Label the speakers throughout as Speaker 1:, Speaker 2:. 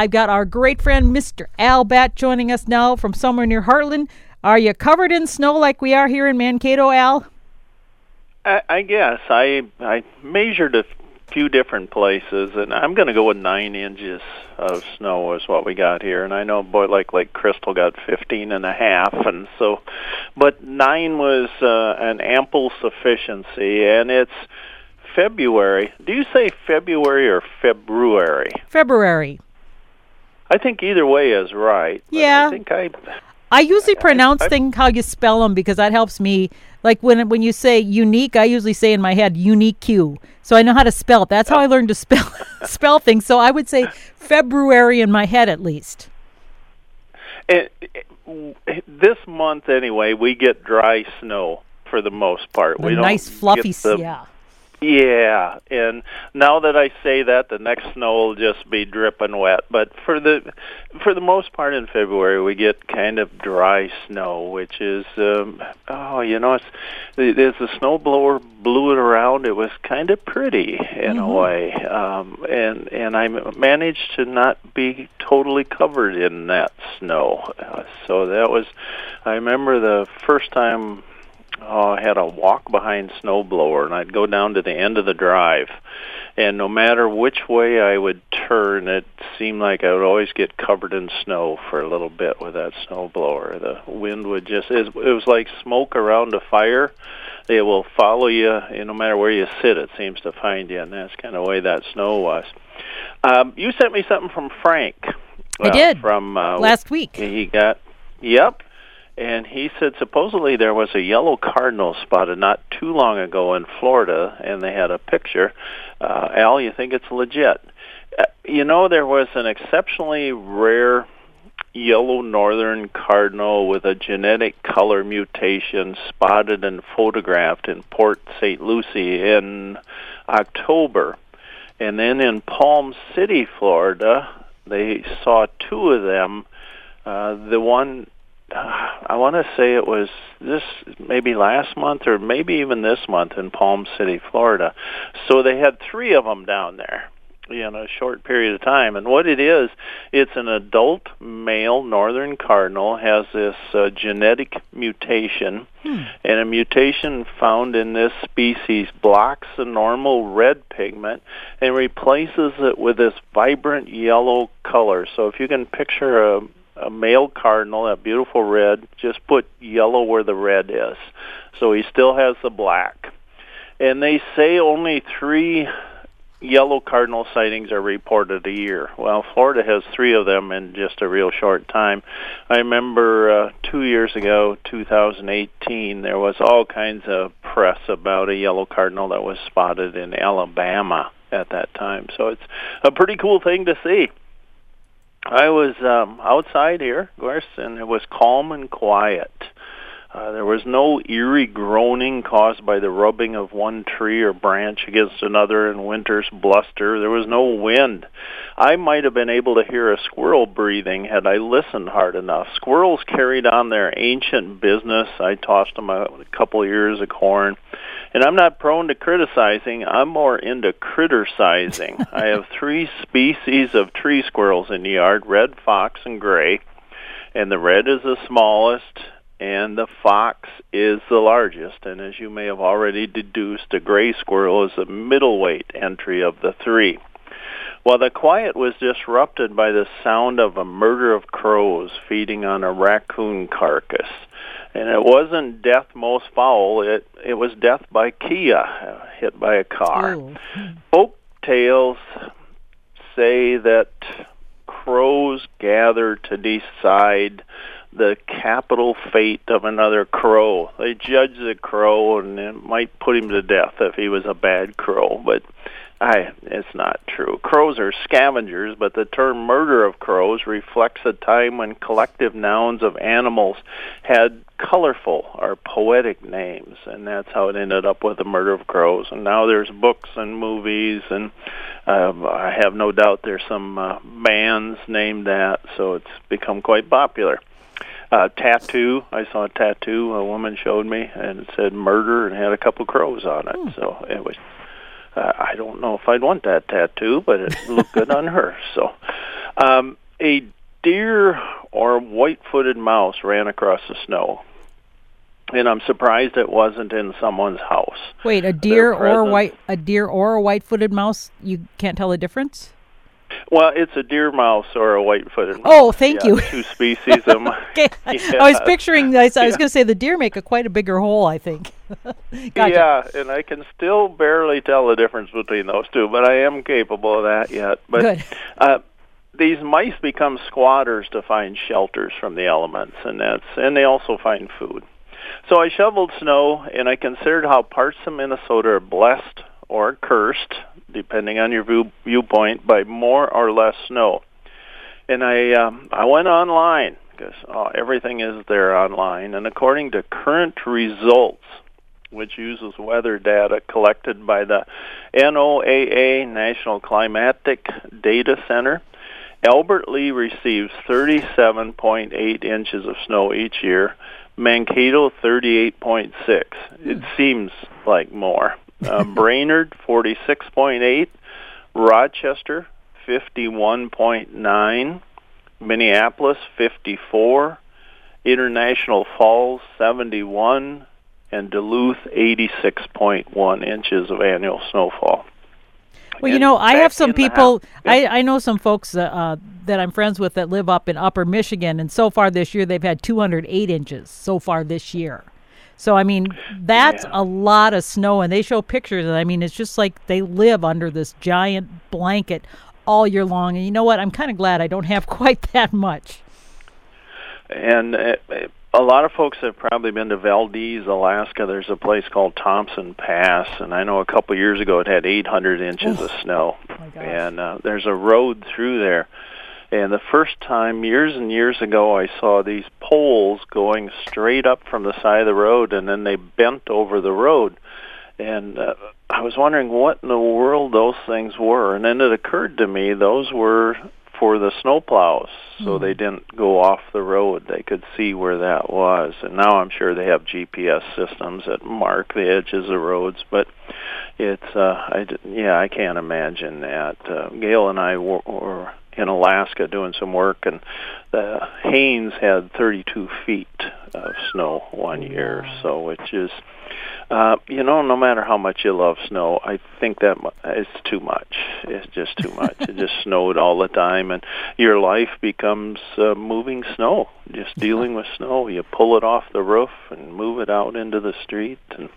Speaker 1: I've got our great friend Mr. Al Batt joining us now from somewhere near Hartland. Are you covered in snow like we are here in Mankato, Al?
Speaker 2: I, I guess I I measured a few different places, and I'm going to go with nine inches of snow is what we got here. And I know boy like Lake Crystal got fifteen and a half, and a half and a half, and so, but nine was uh, an ample sufficiency, and it's February. Do you say February or February?
Speaker 1: February.
Speaker 2: I think either way is right.
Speaker 1: Yeah.
Speaker 2: I think I.
Speaker 1: I usually pronounce
Speaker 2: I-
Speaker 1: things how you spell them because that helps me. Like when when you say unique, I usually say in my head unique Q, so I know how to spell it. That's how I learned to spell spell things. So I would say February in my head at least.
Speaker 2: It, it, this month anyway, we get dry snow for the most part.
Speaker 1: The
Speaker 2: we don't
Speaker 1: nice fluffy,
Speaker 2: the,
Speaker 1: yeah.
Speaker 2: Yeah, and now that I say that, the next snow will just be dripping wet. But for the for the most part in February, we get kind of dry snow, which is um, oh, you know, it's as the snow blower blew it around, it was kind of pretty in a way, um, and and I managed to not be totally covered in that snow. Uh, so that was, I remember the first time oh, I had a walk behind snowblower, and I'd go down to the end of the drive, and no matter which way I would turn, it seemed like I would always get covered in snow for a little bit with that snowblower. The wind would just it was like smoke around a fire. It will follow you, and no matter where you sit, it seems to find you, and that's kind of the way that snow was. Um, you sent me something from Frank.
Speaker 1: I
Speaker 2: uh,
Speaker 1: did.
Speaker 2: from uh,
Speaker 1: Last week.
Speaker 2: He got, yep, and he said supposedly there was a yellow cardinal spotted not too long ago in Florida, and they had a picture. Uh, Al, you think it's legit? Uh, you know, there was an exceptionally rare yellow northern cardinal with a genetic color mutation spotted and photographed in Port St. Lucie in October. And then in Palm City, Florida, they saw two of them. Uh, the one uh, I want to say it was this maybe last month or maybe even this month in Palm City, Florida. So they had three of them down there in a short period of time. And what it is, it's an adult male northern cardinal has this uh, genetic mutation,
Speaker 1: Hmm.
Speaker 2: and a mutation found in this species blocks the normal red pigment and replaces it with this vibrant yellow color. So if you can picture a a male cardinal, that beautiful red, just put yellow where the red is. So he still has the black. And they say only three yellow cardinal sightings are reported a year. Well, Florida has three of them in just a real short time. I remember uh, two years ago, 2018, there was all kinds of press about a yellow cardinal that was spotted in Alabama at that time. So it's a pretty cool thing to see. I was um, outside here, of course, and it was calm and quiet. Uh, there was no eerie groaning caused by the rubbing of one tree or branch against another in winter's bluster. There was no wind. I might have been able to hear a squirrel breathing had I listened hard enough. Squirrels carried on their ancient business. I tossed them a, a couple ears of corn. And I'm not prone to criticizing. I'm more into critercizing. I have three species of tree squirrels in the yard, red, fox, and gray. And the red is the smallest, and the fox is the largest. And as you may have already deduced, a gray squirrel is the middleweight entry of the three. Well, the quiet was disrupted by the sound of a murder of crows feeding on a raccoon carcass. And it wasn't death most foul, it, it was death by Kia, uh, hit by a car.
Speaker 1: Ooh.
Speaker 2: Folk tales say that crows gather to decide the capital fate of another crow. They judge the crow and it might put him to death if he was a bad crow, but I it's not true. Crows are scavengers, but the term murder of crows reflects a time when collective nouns of animals had colorful or poetic names, and that's how it ended up with the murder of crows. And now there's books and movies, and um, I have no doubt there's some uh, bands named that, so it's become quite popular. Uh, tattoo. I saw a tattoo a woman showed me, and it said murder and had a couple crows on it. So it was. Uh, I don't know if I'd want that tattoo, but it looked good on her. So, Um, a deer or white-footed mouse ran across the snow, and I'm surprised it wasn't in someone's house.
Speaker 1: Wait, a deer or white a deer or a white-footed mouse? You can't tell the difference?
Speaker 2: Well, it's a deer mouse or a white-footed mouse.
Speaker 1: Oh, thank
Speaker 2: yeah,
Speaker 1: you.
Speaker 2: Two species of
Speaker 1: okay. Yeah. I was picturing. I was, was going to say the deer make a quite a bigger hole. I think. gotcha.
Speaker 2: Yeah, and I can still barely tell the difference between those two, but I am capable of that yet. But
Speaker 1: Good.
Speaker 2: Uh, these mice become squatters to find shelters from the elements, and that's and they also find food. So I shoveled snow, and I considered how parts of Minnesota are blessed or cursed, depending on your view, viewpoint, by more or less snow. And I um, I went online because oh, everything is there online, and according to current results, which uses weather data collected by the NOAA National Climatic Data Center. Albert Lea receives 37.8 inches of snow each year. Mankato 38.6. It seems like more. Uh, Brainerd 46.8. Rochester 51.9. Minneapolis 54. International Falls 71 and Duluth 86.1 inches of annual snowfall.
Speaker 1: Well, you know, I have some people. I, I know some folks uh, uh, that I'm friends with that live up in Upper Michigan, and so far this year they've had 208 inches so far this year. So I mean, that's
Speaker 2: Yeah.
Speaker 1: a lot of snow, and they show pictures. And I mean, it's just like they live under this giant blanket all year long. And you know what? I'm kind of glad I don't have quite that much.
Speaker 2: And uh, a lot of folks have probably been to Valdez, Alaska. There's a place called Thompson Pass, and I know a couple years ago it had 800 inches of snow.
Speaker 1: Oh.
Speaker 2: And uh, there's a road through there. And the first time, years and years ago, I saw these poles going straight up from the side of the road, and then they bent over the road. And uh, I was wondering what in the world those things were. And then it occurred to me those were for the snowplows, so they didn't go off the road. They could see where that was. And now I'm sure they have GPS systems that mark the edges of roads. But it's, uh, I, yeah, I can't imagine that. Uh, Gail and I were, were in Alaska doing some work, and the Haines had 32 feet of snow one year, so which is, uh, you know, no matter how much you love snow, I think that it's too much. It's just too much. it just snowed all the time, and your life becomes uh, moving snow, just dealing with snow. You pull it off the roof and move it out into the street, and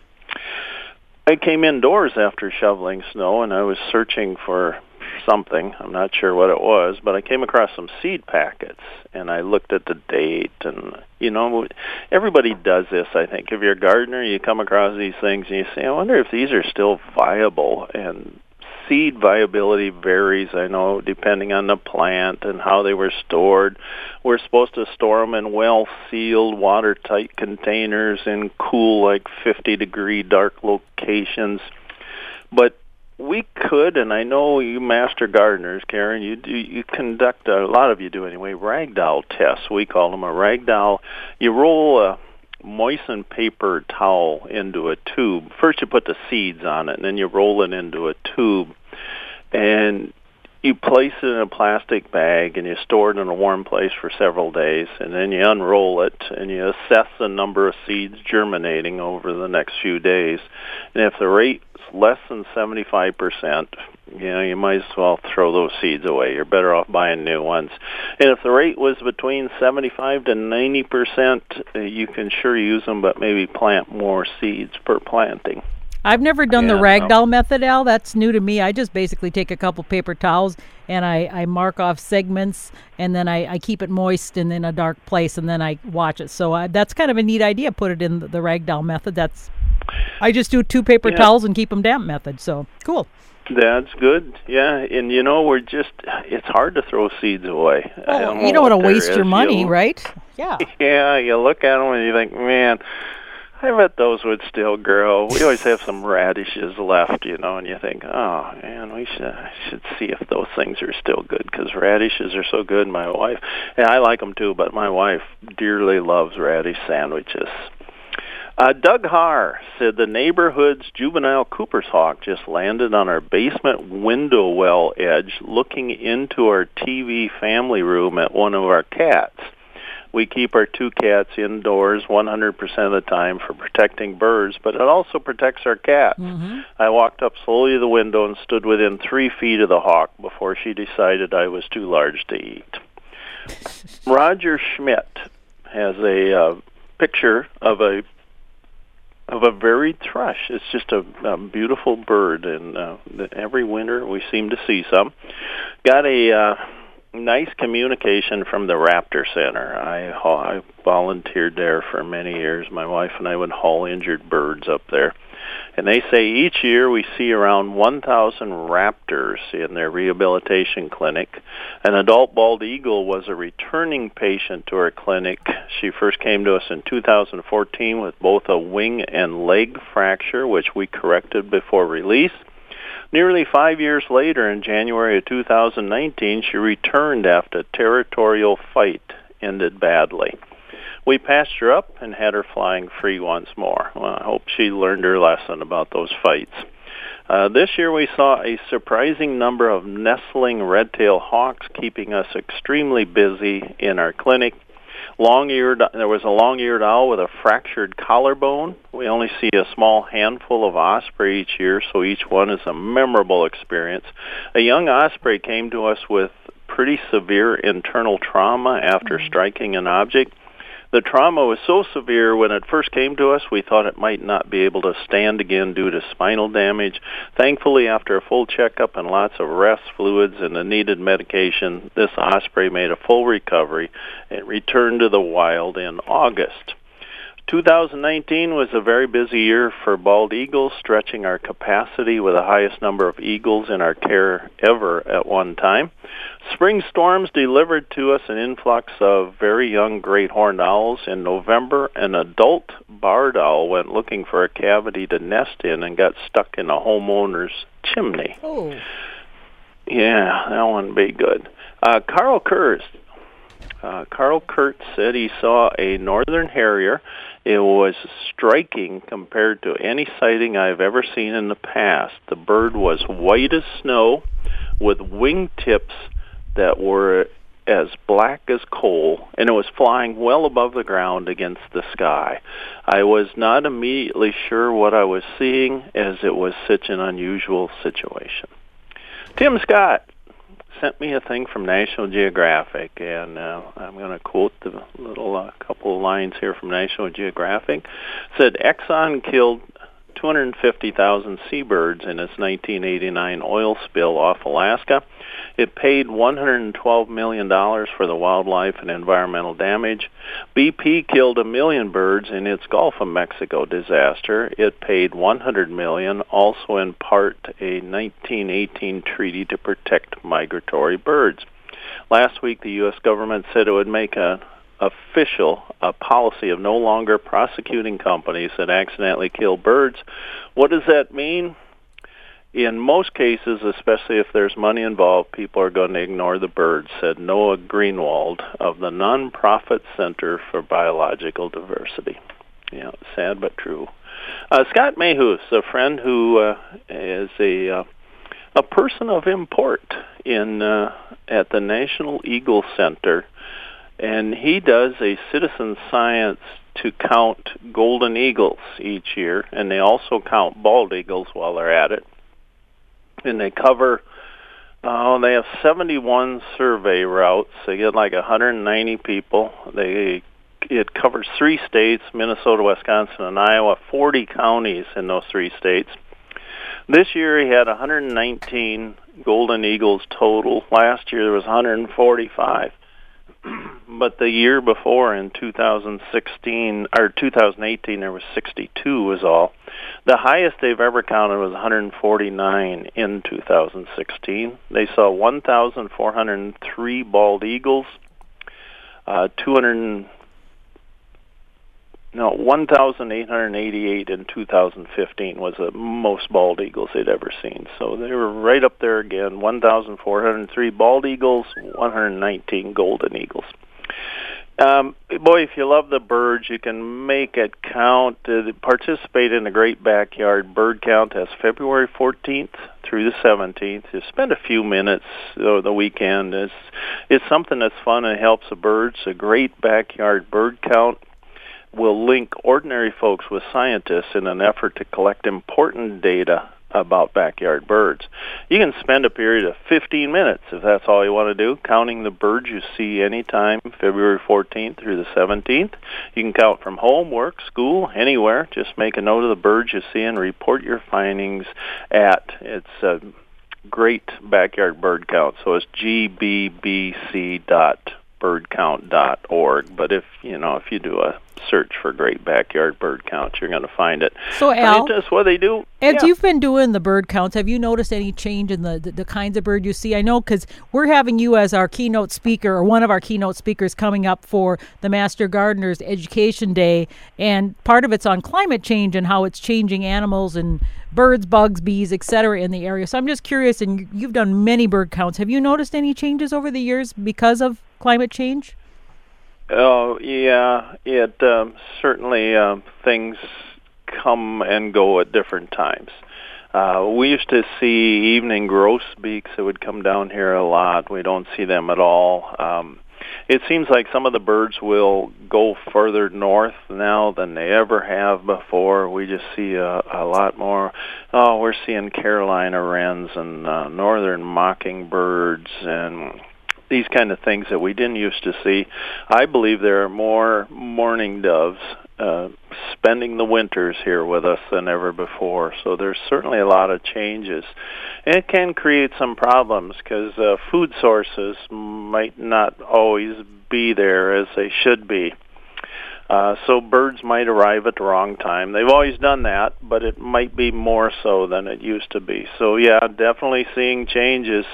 Speaker 2: I came indoors after shoveling snow, and I was searching for something. I'm not sure what it was, but I came across some seed packets, and I looked at the date, and you know, everybody does this. I think if you're a gardener, you come across these things, and you say, "I wonder if these are still viable." And seed viability varies, I know, depending on the plant and how they were stored. We're supposed to store them in well-sealed, watertight containers in cool, like 50-degree dark locations. But we could, and I know you master gardeners, Karen, you do you conduct uh, a lot of you do anyway. Ragdoll tests, we call them a ragdoll. You roll a moistened paper towel into a tube. First, you put the seeds on it, and then you roll it into a tube, and you place it in a plastic bag and you store it in a warm place for several days and then you unroll it and you assess the number of seeds germinating over the next few days. And if the rate's less than 75% you know you might as well throw those seeds away. You're better off buying new ones. And if the rate was between 75 to 90% uh, you can sure use them but maybe plant more seeds per planting
Speaker 1: I've never done the
Speaker 2: Yeah, no.
Speaker 1: ragdoll method, Al. That's new to me. I just basically take a couple paper towels and I, I mark off segments and then I, I keep it moist and in a dark place and then I watch it. So I, that's kind of a neat idea. Put it in the, the ragdoll method. That's I just do two paper
Speaker 2: Yeah.
Speaker 1: towels and keep them damp method. So cool.
Speaker 2: That's good. Yeah, and you know we're just it's hard to throw seeds away.
Speaker 1: Well,
Speaker 2: don't
Speaker 1: you don't want to waste your money,
Speaker 2: You-
Speaker 1: right? Yeah.
Speaker 2: Yeah, you look at them and you think, man, I bet those would still grow. We always have some radishes left, you know, and you think, oh man, we should should see if those things are still good because radishes are so good. My wife, and I like them too, but my wife dearly loves radish sandwiches. Uh, Doug Haar said the neighborhood's juvenile Cooper's hawk just landed on our basement window well edge looking into our TV family room at one of our cats. We keep our two cats indoors 100% of the time for protecting birds, but it also protects our cat.
Speaker 1: Mm-hmm.
Speaker 2: I walked up slowly to the window and stood within three feet of the hawk before she decided I was too large to eat. Roger Schmidt has a uh, picture of a of a varied thrush. It's just a, a beautiful bird, and uh, every winter we seem to see some. Got a uh, nice communication from the Raptor Center. I, I volunteered there for many years. My wife and I would haul injured birds up there. And they say each year we see around 1,000 raptors in their rehabilitation clinic. An adult bald eagle was a returning patient to our clinic. She first came to us in 2014 with both a wing and leg fracture, which we corrected before release. Nearly five years later, in January of 2019, she returned after a territorial fight ended badly we passed her up and had her flying free once more. Well, I hope she learned her lesson about those fights. Uh, this year we saw a surprising number of nestling red-tailed hawks keeping us extremely busy in our clinic. Long-eared, there was a long-eared owl with a fractured collarbone. We only see a small handful of osprey each year, so each one is a memorable experience. A young osprey came to us with pretty severe internal trauma after mm-hmm. striking an object. The trauma was so severe when it first came to us, we thought it might not be able to stand again due to spinal damage. Thankfully, after a full checkup and lots of rest fluids and the needed medication, this osprey made a full recovery and returned to the wild in August. 2019 was a very busy year for bald eagles, stretching our capacity with the highest number of eagles in our care ever at one time. Spring storms delivered to us an influx of very young great horned owls. In November, an adult barred owl went looking for a cavity to nest in and got stuck in a homeowner's chimney.
Speaker 1: Oh.
Speaker 2: Yeah, that wouldn't be good. Uh, Carl Kurtz uh, Carl Kurtz said he saw a northern harrier. It was striking compared to any sighting I've ever seen in the past. The bird was white as snow with wingtips that were as black as coal, and it was flying well above the ground against the sky. I was not immediately sure what I was seeing as it was such an unusual situation. Tim Scott sent me a thing from National Geographic, and uh, I'm going to quote the little uh, couple of lines here from National Geographic. It said Exxon killed 250,000 seabirds in its 1989 oil spill off Alaska. It paid $112 million for the wildlife and environmental damage. BP killed a million birds in its Gulf of Mexico disaster. It paid 100 million, also in part a 1918 treaty to protect migratory birds. Last week, the U.S. government said it would make a official a policy of no longer prosecuting companies that accidentally kill birds. What does that mean? In most cases, especially if there's money involved, people are going to ignore the birds, said Noah Greenwald of the Nonprofit Center for Biological Diversity. Yeah, sad but true. Uh, Scott Mehus, a friend who uh, is a uh, a person of import in uh, at the National Eagle Center, and he does a citizen science to count golden eagles each year, and they also count bald eagles while they're at it and they cover uh, they have 71 survey routes. They get like 190 people. They it covers three states: Minnesota, Wisconsin, and Iowa. 40 counties in those three states. This year he had 119 golden eagles total. Last year there was 145. but the year before in 2016 or 2018 there was 62 was all. The highest they've ever counted was 149 in 2016. They saw 1,403 bald eagles, uh, 200 no 1,888 in 2015 was the most bald eagles they'd ever seen. So they were right up there again. 1,403 bald eagles, 119 golden eagles. Um, boy, if you love the birds, you can make it count. Uh, participate in the Great Backyard Bird Count. That's February 14th through the 17th. Just spend a few minutes over the weekend. It's it's something that's fun and helps the birds. A Great Backyard Bird Count will link ordinary folks with scientists in an effort to collect important data about backyard birds. You can spend a period of 15 minutes if that's all you want to do, counting the birds you see anytime, February 14th through the 17th. You can count from home, work, school, anywhere. Just make a note of the birds you see and report your findings at it's a great backyard bird count. So it's gbbc birdcount.org. But if you know if you do a search for Great Backyard Bird Counts, you're going to find it.
Speaker 1: So Al,
Speaker 2: that's what they do.
Speaker 1: As
Speaker 2: yeah.
Speaker 1: you've been doing the bird counts, have you noticed any change in the the, the kinds of bird you see? I know because we're having you as our keynote speaker or one of our keynote speakers coming up for the Master Gardeners Education Day, and part of it's on climate change and how it's changing animals and birds, bugs, bees, etc. in the area. So I'm just curious, and you've done many bird counts. Have you noticed any changes over the years because of climate change?
Speaker 2: Oh yeah, it um, certainly um, things come and go at different times. Uh, we used to see evening grosbeaks that would come down here a lot. We don't see them at all. Um, it seems like some of the birds will go further north now than they ever have before. We just see a, a lot more. Oh, we're seeing Carolina wrens and uh, northern mockingbirds and these kind of things that we didn't used to see. I believe there are more mourning doves uh, spending the winters here with us than ever before. So there's certainly a lot of changes. And it can create some problems because uh, food sources might not always be there as they should be. Uh, so birds might arrive at the wrong time. They've always done that, but it might be more so than it used to be. So yeah, definitely seeing changes,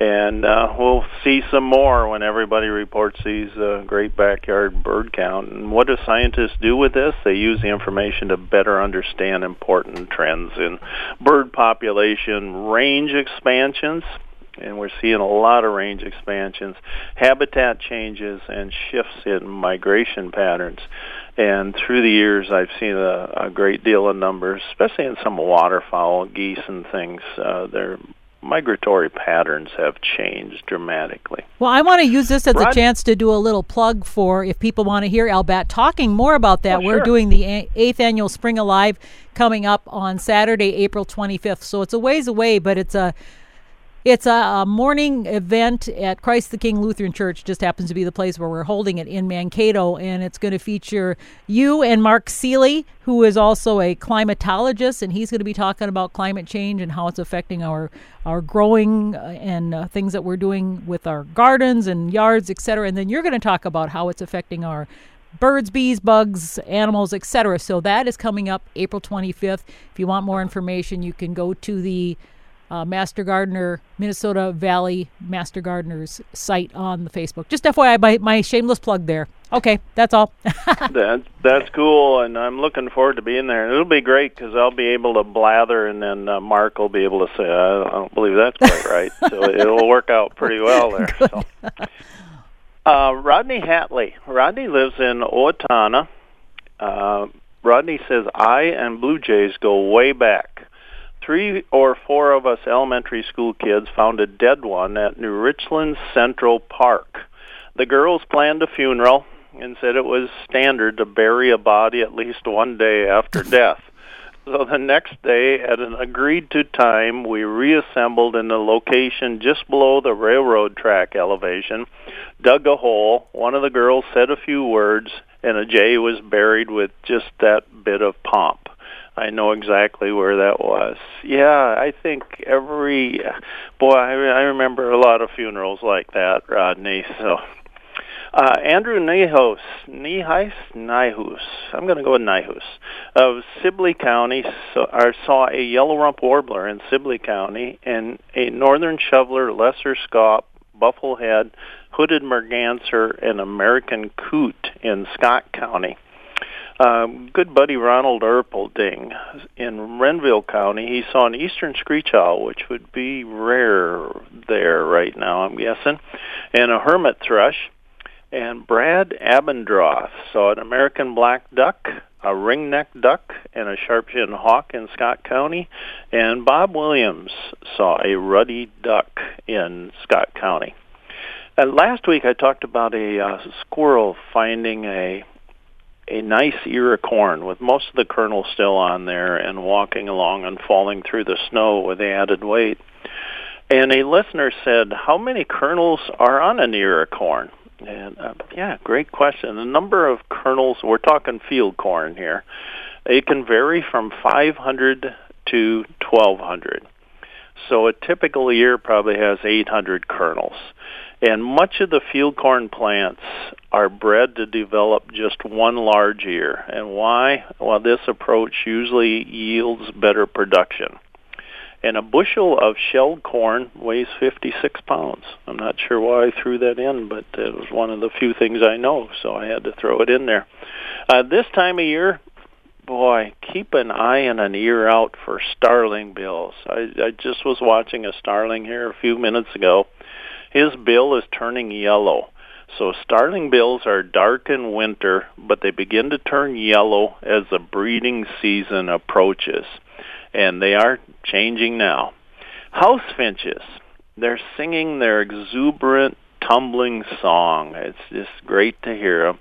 Speaker 2: and uh, we'll see some more when everybody reports these uh, great backyard bird count. And what do scientists do with this? They use the information to better understand important trends in bird population range expansions and we're seeing a lot of range expansions, habitat changes, and shifts in migration patterns. And through the years, I've seen a, a great deal of numbers, especially in some waterfowl, geese, and things. Uh, their migratory patterns have changed dramatically.
Speaker 1: Well, I want to use this as Rod? a chance to do a little plug for if people want to hear Al Batt talking more about that.
Speaker 2: Oh,
Speaker 1: We're
Speaker 2: sure.
Speaker 1: doing the eighth annual Spring Alive coming up on Saturday, April 25th. So it's a ways away, but it's a it's a, a, morning event at Christ the King Lutheran Church. Just happens to be the place where we're holding it in Mankato, and it's going to feature you and Mark Seeley, who is also a climatologist, and he's going to be talking about climate change and how it's affecting our our growing uh, and uh, things that we're doing with our gardens and yards, etc. And then you're going to talk about how it's affecting our birds, bees, bugs, animals, etc. So that is coming up April 25th. If you want more information, you can go to the uh, Master Gardener, Minnesota Valley Master Gardeners site on the Facebook. Just FYI, my, my shameless plug there. Okay, that's all.
Speaker 2: that, that's cool, and I'm looking forward to being there. It'll be great because I'll be able to blather, and then uh, Mark will be able to say, I don't believe that's quite right. so it'll work out pretty well there. So. Uh, Rodney Hatley. Rodney lives in Owatonna. Uh, Rodney says, I and Blue Jays go way back three or four of us elementary school kids found a dead one at New Richland Central Park. The girls planned a funeral and said it was standard to bury a body at least one day after death. So the next day, at an agreed to time, we reassembled in the location just below the railroad track elevation, dug a hole. One of the girls said a few words, and a jay was buried with just that bit of pomp. I know exactly where that was. Yeah, I think every boy. I, I remember a lot of funerals like that, Rodney. So, uh, Andrew Nihos, Nihis, Nihus. I'm going to go with Nihus of Sibley County. So, I saw a yellow rump warbler in Sibley County and a northern shoveler, lesser scaup, bufflehead, hooded merganser, and American coot in Scott County. Um, good buddy Ronald Erpelding in Renville County, he saw an eastern screech owl, which would be rare there right now, I'm guessing, and a hermit thrush. And Brad Abendroth saw an American black duck, a ringneck duck, and a sharp-shinned hawk in Scott County. And Bob Williams saw a ruddy duck in Scott County. Uh, last week I talked about a uh, squirrel finding a a nice ear of corn with most of the kernels still on there and walking along and falling through the snow with added weight. And a listener said, "How many kernels are on an ear of corn?" And uh, yeah, great question. The number of kernels, we're talking field corn here, it can vary from 500 to 1200. So a typical ear probably has 800 kernels. And much of the field corn plants are bred to develop just one large ear. And why? Well, this approach usually yields better production. And a bushel of shelled corn weighs 56 pounds. I'm not sure why I threw that in, but it was one of the few things I know, so I had to throw it in there. Uh, this time of year, boy, keep an eye and an ear out for starling bills. I, I just was watching a starling here a few minutes ago his bill is turning yellow. So starling bills are dark in winter, but they begin to turn yellow as the breeding season approaches. And they are changing now. House finches, they're singing their exuberant, tumbling song. It's just great to hear them.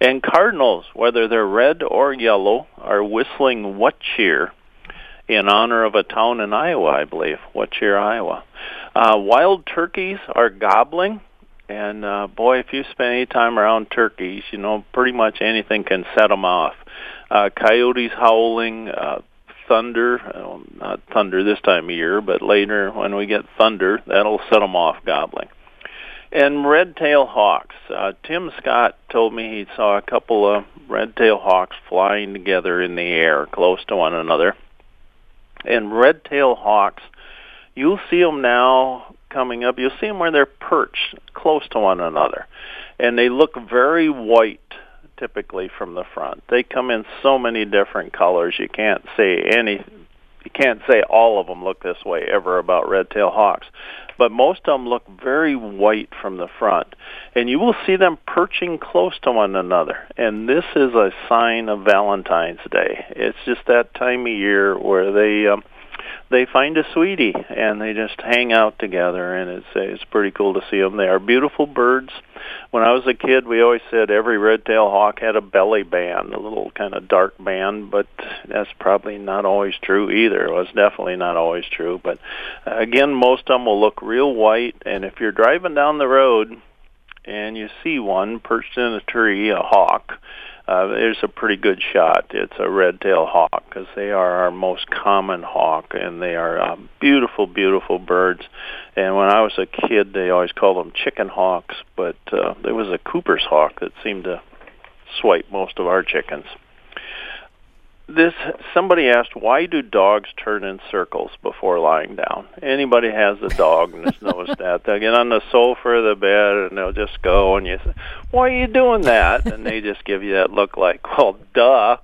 Speaker 2: And cardinals, whether they're red or yellow, are whistling what cheer in honor of a town in Iowa, I believe, What Cheer Iowa. Uh, wild turkeys are gobbling, and uh, boy, if you spend any time around turkeys, you know pretty much anything can set them off. Uh, coyotes howling, uh, thunder, well, not thunder this time of year, but later when we get thunder, that'll set them off gobbling. And red-tailed hawks. Uh, Tim Scott told me he saw a couple of red-tailed hawks flying together in the air, close to one another. And red-tailed hawks You'll see them now coming up. You'll see them where they're perched close to one another, and they look very white typically from the front. They come in so many different colors. You can't say any. You can't say all of them look this way ever about red-tailed hawks, but most of them look very white from the front, and you will see them perching close to one another. And this is a sign of Valentine's Day. It's just that time of year where they um, they find a sweetie and they just hang out together and it's it's pretty cool to see them they are beautiful birds when i was a kid we always said every red-tailed hawk had a belly band a little kind of dark band but that's probably not always true either. It was definitely not always true but uh, again most of them will look real white and if you're driving down the road and you see one perched in a tree a hawk uh, there's a pretty good shot. It's a red-tailed hawk because they are our most common hawk, and they are um, beautiful, beautiful birds. And when I was a kid, they always called them chicken hawks, but uh, there was a Cooper's hawk that seemed to swipe most of our chickens this somebody asked why do dogs turn in circles before lying down? Anybody has a dog and has noticed that? They'll get on the sofa or the bed and they'll just go and you say why are you doing that? And they just give you that look like well duh.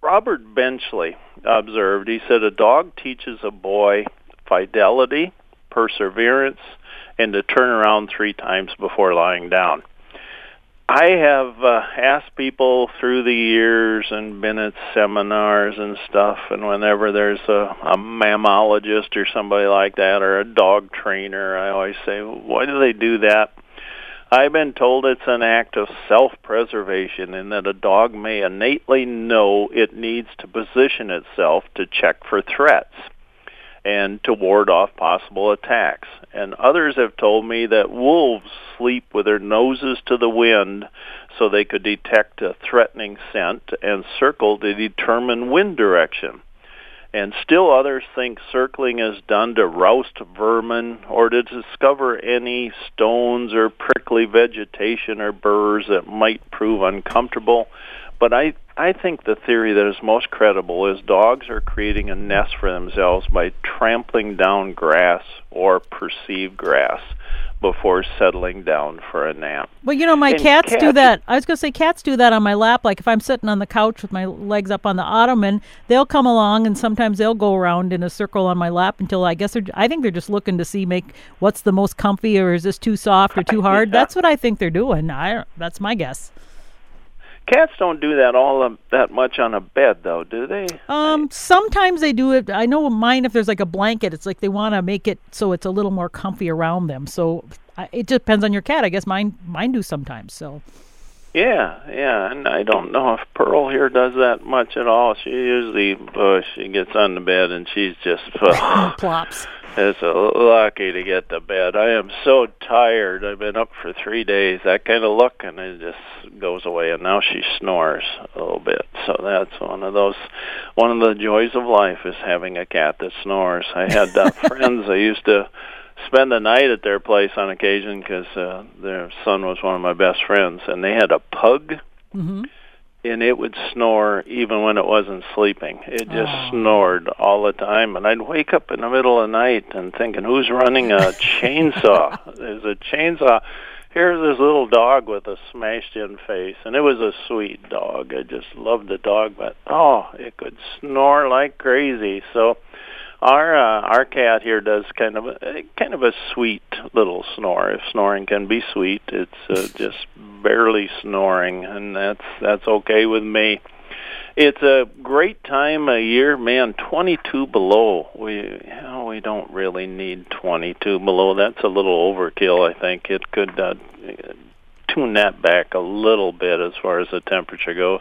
Speaker 2: Robert benchley observed he said a dog teaches a boy fidelity perseverance and to turn around three times before lying down I have uh, asked people through the years and been at seminars and stuff, and whenever there's a, a mammologist or somebody like that, or a dog trainer, I always say, why do they do that? I've been told it's an act of self-preservation and that a dog may innately know it needs to position itself to check for threats and to ward off possible attacks. And others have told me that wolves sleep with their noses to the wind so they could detect a threatening scent and circle to determine wind direction. And still others think circling is done to roust vermin or to discover any stones or prickly vegetation or burrs that might prove uncomfortable. But I, I think the theory that is most credible is dogs are creating a nest for themselves by trampling down grass or perceived grass. before settling down for a nap.
Speaker 1: Well, you know, my
Speaker 2: And
Speaker 1: cats, do that. I was going to say cats do that on my lap. Like if I'm sitting on the couch with my legs up on the ottoman, they'll come along and sometimes they'll go around in a circle on my lap until I guess they're. I think they're just looking to see make what's the most comfy or is this too soft or too hard.
Speaker 2: Yeah.
Speaker 1: That's what I think they're doing. I that's my guess.
Speaker 2: Cats don't do that all that much on a bed, though, do they?
Speaker 1: Um, sometimes they do it. I know mine. If there's like a blanket, it's like they want to make it so it's a little more comfy around them. So I, it just depends on your cat. I guess mine mine do sometimes. So
Speaker 2: Yeah, yeah, and I don't know if Pearl here does that much at all. She usually, uh, she gets on the bed and she's just uh,
Speaker 1: plops.
Speaker 2: Is lucky to get to bed. I am so tired. I've been up for three days. That kind of look, and it just goes away. And now she snores a little bit. So that's one of those. One of the joys of life is having a cat that snores. I had uh, friends. I used to spend the night at their place on occasion because uh, their son was one of my best friends, and they had a pug.
Speaker 1: hmm
Speaker 2: And it would snore even when it wasn't sleeping. It just
Speaker 1: Oh.
Speaker 2: snored all the time, and I'd wake up in the middle of the night and thinking, "Who's running a chainsaw? There's a chainsaw." Here's this little dog with a smashed-in face, and it was a sweet dog. I just loved the dog, but oh, it could snore like crazy. So our uh, our cat here does kind of a kind of a sweet little snore. If snoring can be sweet, it's uh, just barely snoring, and that's that's okay with me. It's a great time of year, man. 22 below. We you know, we don't really need 22 below. That's a little overkill. I think it could uh, tune that back a little bit as far as the temperature goes.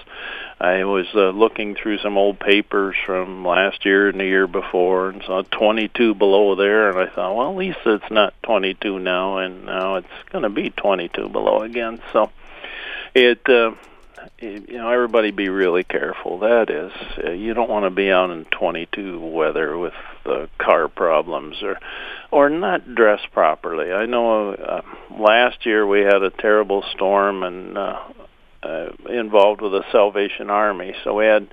Speaker 2: I was uh, looking through some old papers from last year and the year before and saw 22 below there and I thought, well, at least it's not 22 now and now it's going to be 22 below again. So it uh you know everybody be really careful that is uh, you don't want to be out in 22 weather with uh, car problems or or not dressed properly i know uh, last year we had a terrible storm and uh uh, involved with the Salvation Army. So we had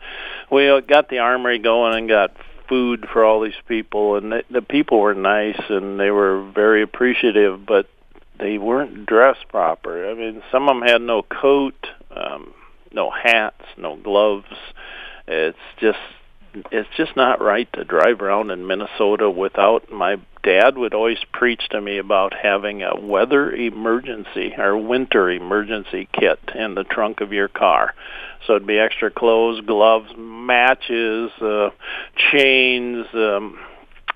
Speaker 2: we got the armory going and got food for all these people, and the, the people were nice and they were very appreciative, but they weren't dressed proper. I mean, some of them had no coat, um, no hats, no gloves. It's just it's just not right to drive around in Minnesota without my dad would always preach to me about having a weather emergency or winter emergency kit in the trunk of your car. So it'd be extra clothes, gloves, matches, uh chains, um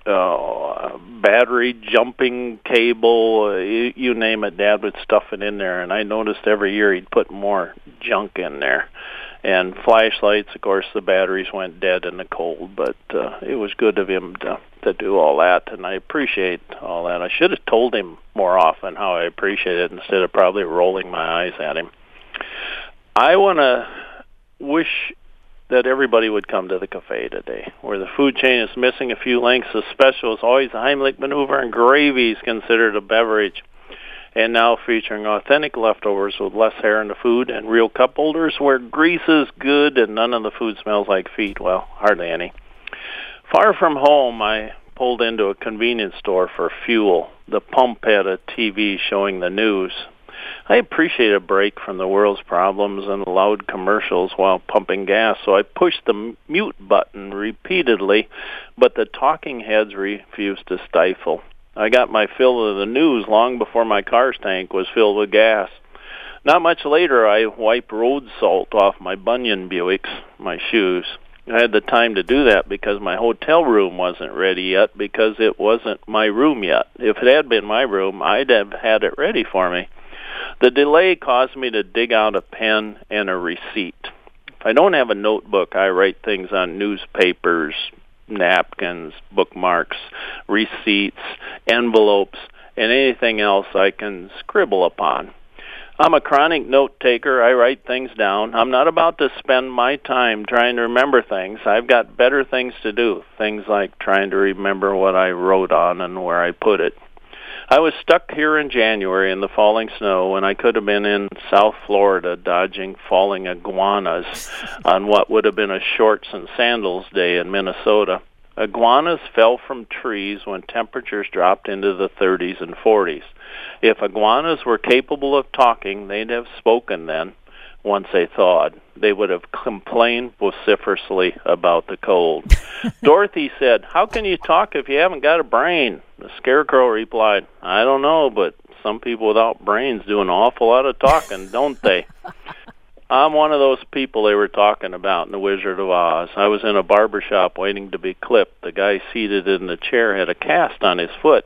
Speaker 2: uh, battery jumping cable, uh, you, you name it, Dad would stuff it in there. And I noticed every year he'd put more junk in there. And flashlights, of course, the batteries went dead in the cold, but uh, it was good of him to to do all that, and I appreciate all that. I should have told him more often how I appreciate it instead of probably rolling my eyes at him. I want to wish that everybody would come to the cafe today, where the food chain is missing a few links. The special is always the Heimlich maneuver, and gravy is considered a beverage. And now featuring authentic leftovers with less hair in the food and real cup holders where grease is good and none of the food smells like feet. Well, hardly any. Far from home, I pulled into a convenience store for fuel. The pump had a TV showing the news. I appreciate a break from the world's problems and loud commercials while pumping gas, so I pushed the mute button repeatedly, but the talking heads refused to stifle. I got my fill of the news long before my car's tank was filled with gas. Not much later, I wiped road salt off my Bunyan Buicks, my shoes. I had the time to do that because my hotel room wasn't ready yet because it wasn't my room yet. If it had been my room, I'd have had it ready for me. The delay caused me to dig out a pen and a receipt. If I don't have a notebook, I write things on newspapers, napkins, bookmarks, receipts, envelopes, and anything else I can scribble upon. I'm a chronic note taker. I write things down. I'm not about to spend my time trying to remember things. I've got better things to do. Things like trying to remember what I wrote on and where I put it. I was stuck here in January in the falling snow when I could have been in South Florida dodging falling iguanas on what would have been a shorts and sandals day in Minnesota. Iguanas fell from trees when temperatures dropped into the 30s and 40s. If iguanas were capable of talking, they'd have spoken then once they thawed. They would have complained vociferously about the cold. Dorothy said, How can you talk if you haven't got a brain? The scarecrow replied, I don't know, but some people without brains do an awful lot of talking, don't they? I'm one of those people they were talking about in The Wizard of Oz. I was in a barber shop waiting to be clipped. The guy seated in the chair had a cast on his foot.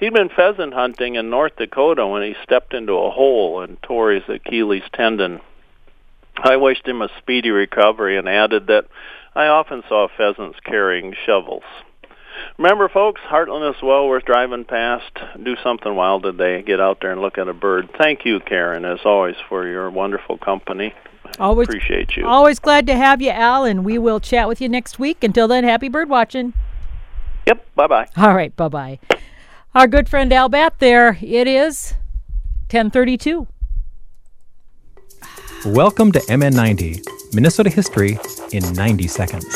Speaker 2: He'd been pheasant hunting in North Dakota when he stepped into a hole and tore his Achilles tendon. I wished him a speedy recovery and added that I often saw pheasants carrying shovels. Remember, folks, Hartland is well worth driving past. Do something wild today. Get out there and look at a bird. Thank you, Karen, as always, for your wonderful company.
Speaker 1: Always
Speaker 2: appreciate you.
Speaker 1: Always glad to have you, Al, and we will chat with you next week. Until then, happy bird watching.
Speaker 2: Yep. Bye bye.
Speaker 1: All right. Bye bye. Our good friend Al Batt there. It is 1032.
Speaker 3: Welcome to MN90, Minnesota history in 90 seconds.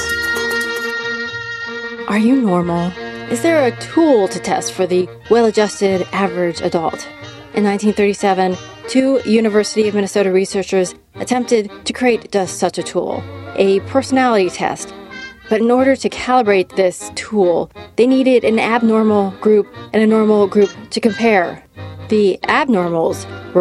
Speaker 4: Are you normal? Is there a tool to test for the well adjusted average adult? In 1937, two University of Minnesota researchers attempted to create just such a tool, a personality test. But in order to calibrate this tool, they needed an abnormal group and a normal group to compare. The abnormals were